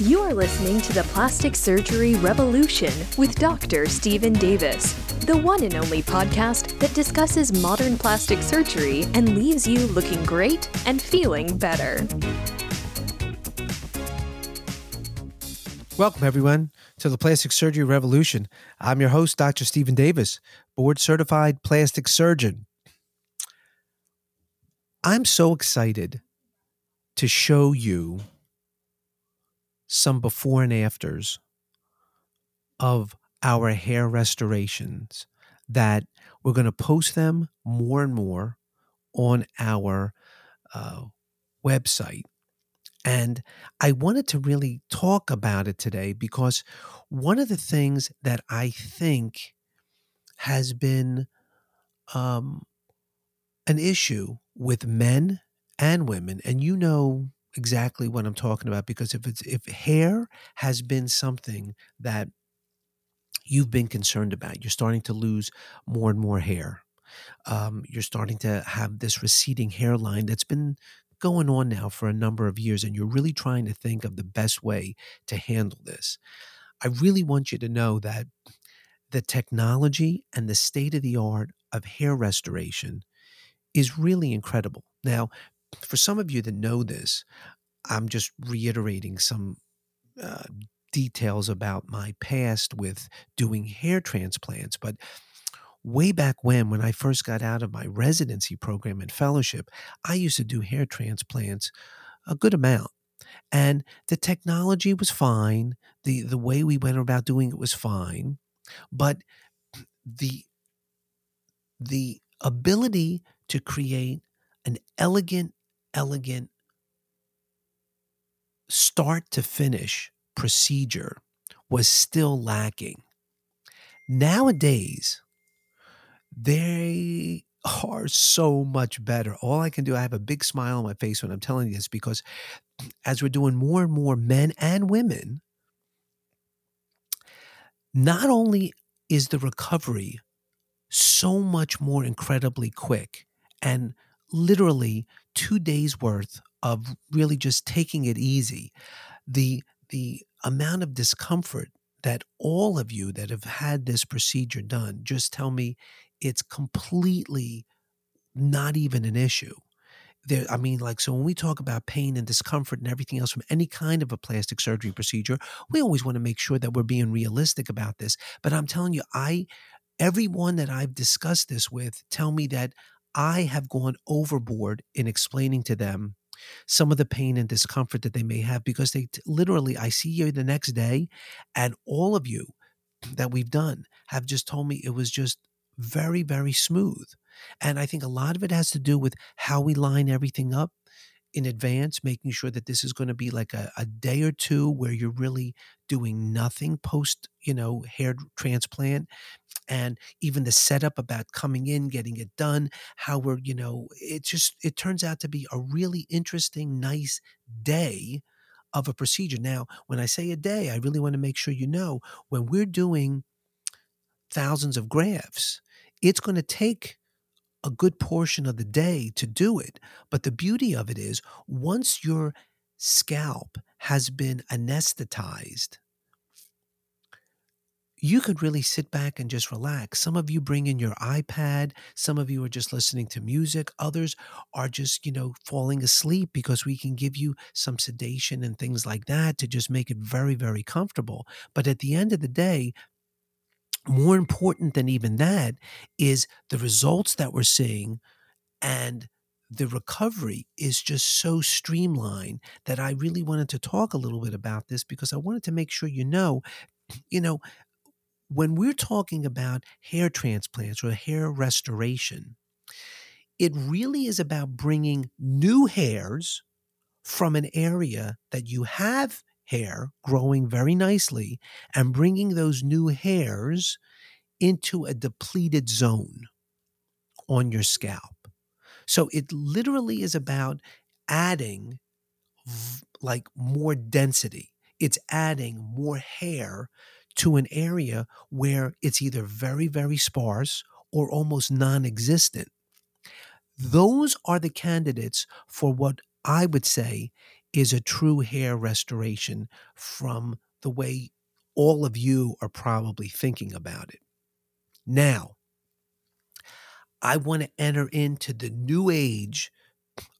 You are listening to the Plastic Surgery Revolution with Dr. Stephen Davis, the one and only podcast that discusses modern plastic surgery and leaves you looking great and feeling better. Welcome, everyone, to the Plastic Surgery Revolution. I'm your host, Dr. Stephen Davis, board certified plastic surgeon. I'm so excited to show you some before and afters of our hair restorations that we're going to post them more and more on our uh, website. And I wanted to really talk about it today because one of the things that I think has been um, an issue with men and women, and you know exactly what I'm talking about because if it's if hair has been something that you've been concerned about, you're starting to lose more and more hair. Um, you're starting to have this receding hairline that's been going on now for a number of years, and you're really trying to think of the best way to handle this. I really want you to know that the technology and the state of the art of hair restoration is really incredible. Now, for some of you that know this, I'm just reiterating some uh, details about my past with doing hair transplants. But way back when, when I first got out of my residency program and fellowship, I used to do hair transplants a good amount. And the technology was fine. The the way we went about doing it was fine. But the the ability to create an elegant elegant start to finish procedure was still lacking. Nowadays, they are so much better. All I can do, I have a big smile on my face when I'm telling you this because as we're doing more and more men and women, not only is the recovery so much more incredibly quick and literally two days worth of really just taking it easy. The the amount of discomfort that all of you that have had this procedure done just tell me it's completely not even an issue. There i mean like so when we talk about pain and discomfort and everything else from any kind of a plastic surgery procedure we always want to make sure that we're being realistic about this. But i'm telling you i everyone that i've discussed this with tell me that I have gone overboard in explaining to them some of the pain and discomfort that they may have because they t- literally, I see you the next day, and all of you that we've done have just told me it was just very, very smooth. And I think a lot of it has to do with how we line everything up in advance, making sure that this is going to be like a, a day or two where you're really doing nothing post, you know, hair transplant. And even the setup about coming in, getting it done, how we're, you know, it just, it turns out to be a really interesting, nice day of a procedure. Now, when I say a day, I really want to make sure you know when we're doing thousands of grafts, it's going to take a good portion of the day to do it. But the beauty of it is, once your scalp has been anesthetized, you could really sit back and just relax. Some of you bring in your iPad. Some of you are just listening to music. Others are just, you know, falling asleep because we can give you some sedation and things like that to just make it very, very comfortable. But at the end of the day, more important than even that is the results that we're seeing and the recovery is just so streamlined that I really wanted to talk a little bit about this because I wanted to make sure you know, you know, when we're talking about hair transplants or hair restoration, it really is about bringing new hairs from an area that you have hair growing very nicely and bringing those new hairs into a depleted zone on your scalp. So it literally is about adding v- like more density. It's adding more hair to an area where it's either very, very sparse or almost non existent. Those are the candidates for what I would say is a true hair restoration from the way all of you are probably thinking about it. Now, I want to enter into the new age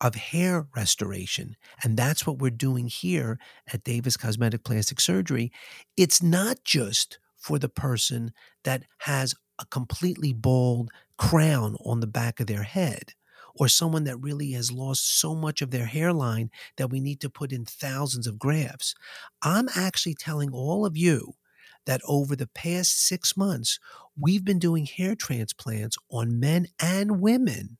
of hair restoration. And that's what we're doing here at Davis Cosmetic Plastic Surgery. It's not just for the person that has a completely bald crown on the back of their head or someone that really has lost so much of their hairline that we need to put in thousands of grafts. I'm actually telling all of you that over the past six months, we've been doing hair transplants on men and women.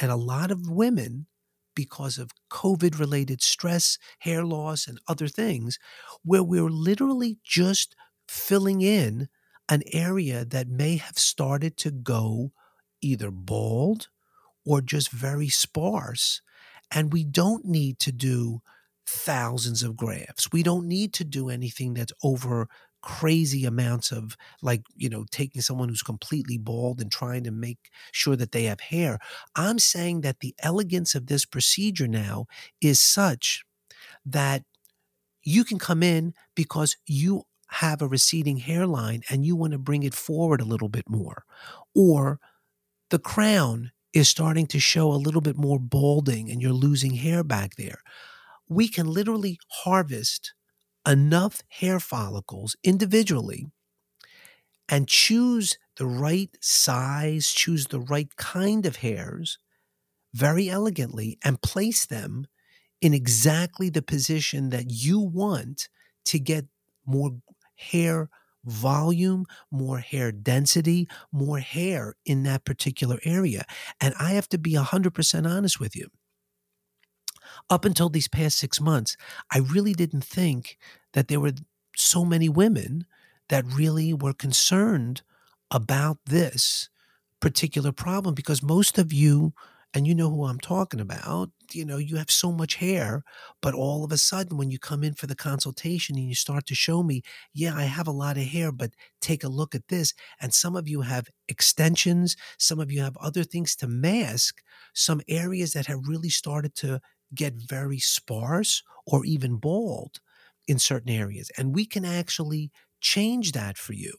And a lot of women, because of COVID related stress, hair loss, and other things, where we're literally just filling in an area that may have started to go either bald or just very sparse. And we don't need to do thousands of grafts. We don't need to do anything that's over crazy amounts of like you know taking someone who's completely bald and trying to make sure that they have hair i'm saying that the elegance of this procedure now is such that you can come in because you have a receding hairline and you want to bring it forward a little bit more or the crown is starting to show a little bit more balding and you're losing hair back there. We can literally harvest enough hair follicles individually and choose the right size, choose the right kind of hairs very elegantly and place them in exactly the position that you want to get more hair volume, more hair density, more hair in that particular area. And I have to be 100% honest with you up until these past six months, I really didn't think that there were so many women that really were concerned about this particular problem because most of you, and you know who I'm talking about, you know, you have so much hair, but all of a sudden when you come in for the consultation and you start to show me, yeah, I have a lot of hair, but take a look at this. And some of you have extensions, some of you have other things to mask some areas that have really started to get very sparse or even bald in certain areas. And we can actually change that for you.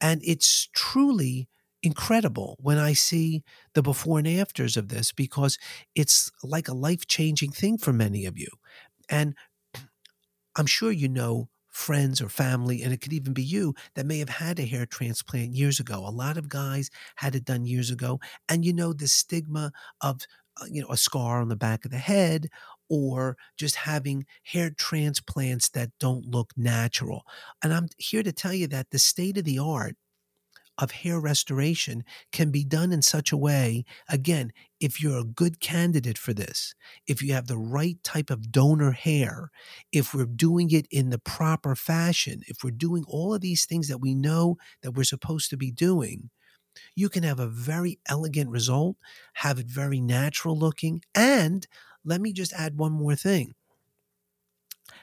And it's truly incredible when I see the before and afters of this because it's like a life changing thing for many of you. And I'm sure you know friends or family, and it could even be you that may have had a hair transplant years ago. A lot of guys had it done years ago. And you know, the stigma of uh, you know a scar on the back of the head or just having hair transplants that don't look natural and i'm here to tell you that the state of the art of hair restoration can be done in such a way again if you're a good candidate for this if you have the right type of donor hair if we're doing it in the proper fashion if we're doing all of these things that we know that we're supposed to be doing you can have a very elegant result, have it very natural looking. And let me just add one more thing.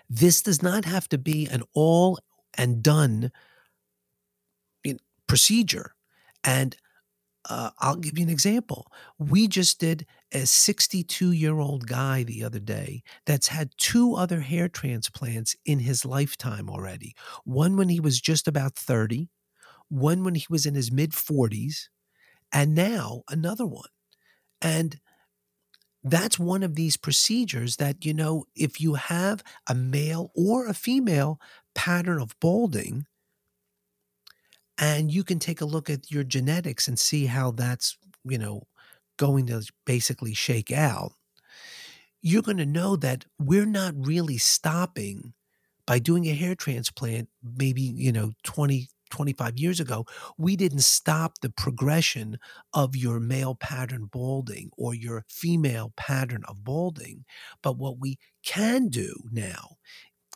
This does not have to be an all and done procedure. And uh, I'll give you an example. We just did a 62 year old guy the other day that's had two other hair transplants in his lifetime already. One when he was just about 30, one when he was in his mid 40s, and now another one. And that's one of these procedures that, you know, if you have a male or a female pattern of balding, and you can take a look at your genetics and see how that's, you know, going to basically shake out, you're going to know that we're not really stopping by doing a hair transplant, maybe, you know, 20, 25 years ago, we didn't stop the progression of your male pattern balding or your female pattern of balding. But what we can do now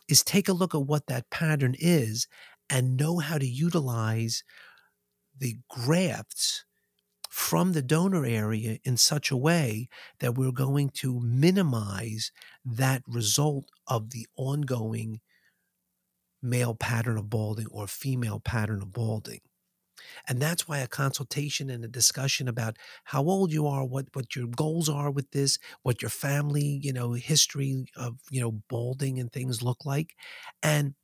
is take a look at what that pattern is and know how to utilize the grafts from the donor area in such a way that we're going to minimize that result of the ongoing male pattern of balding or female pattern of balding. And that's why a consultation and a discussion about how old you are, what what your goals are with this, what your family, you know, history of, you know, balding and things look like. And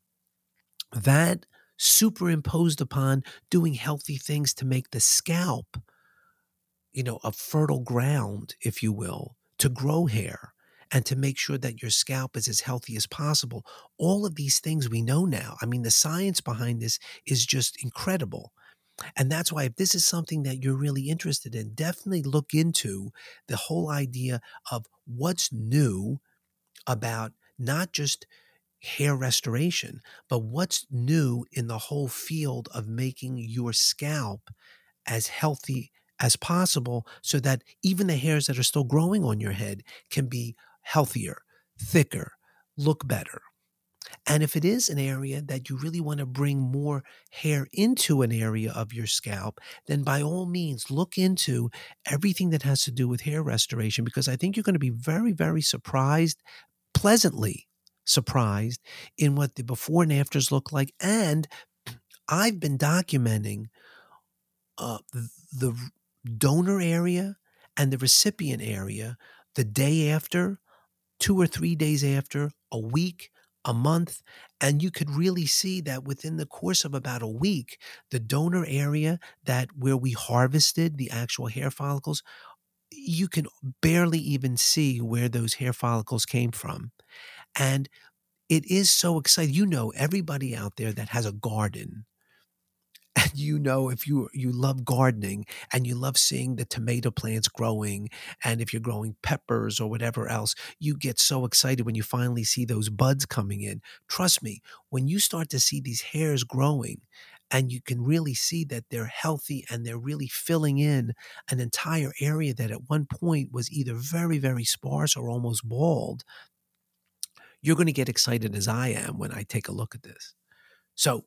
that superimposed upon doing healthy things to make the scalp, you know, a fertile ground, if you will, to grow hair and to make sure that your scalp is as healthy as possible. All of these things we know now. I mean, the science behind this is just incredible. And that's why, if this is something that you're really interested in, definitely look into the whole idea of what's new about not just hair restoration, but what's new in the whole field of making your scalp as healthy as possible so that even the hairs that are still growing on your head can be healthier, thicker, look better. And if it is an area that you really want to bring more hair into an area of your scalp, then by all means look into everything that has to do with hair restoration because I think you're going to be very, very surprised, pleasantly surprised in what the before and afters look like. And I've been documenting uh, the donor area and the recipient area the day after, two or three days after, a week, a month. And you could really see that within the course of about a week, the donor area that where we harvested the actual hair follicles, you can barely even see where those hair follicles came from. And it is so exciting. You know, everybody out there that has a garden and you know if you you love gardening and you love seeing the tomato plants growing and if you're growing peppers or whatever else you get so excited when you finally see those buds coming in trust me when you start to see these hairs growing and you can really see that they're healthy and they're really filling in an entire area that at one point was either very very sparse or almost bald you're going to get excited as I am when I take a look at this so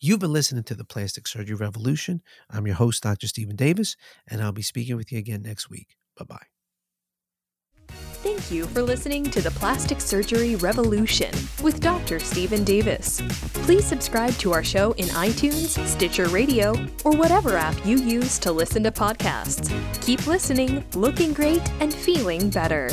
You've been listening to the Plastic Surgery Revolution. I'm your host, Dr. Stephen Davis, and I'll be speaking with you again next week. Bye bye. Thank you for listening to the Plastic Surgery Revolution with Dr. Stephen Davis. Please subscribe to our show in iTunes, Stitcher Radio, or whatever app you use to listen to podcasts. Keep listening, looking great, and feeling better.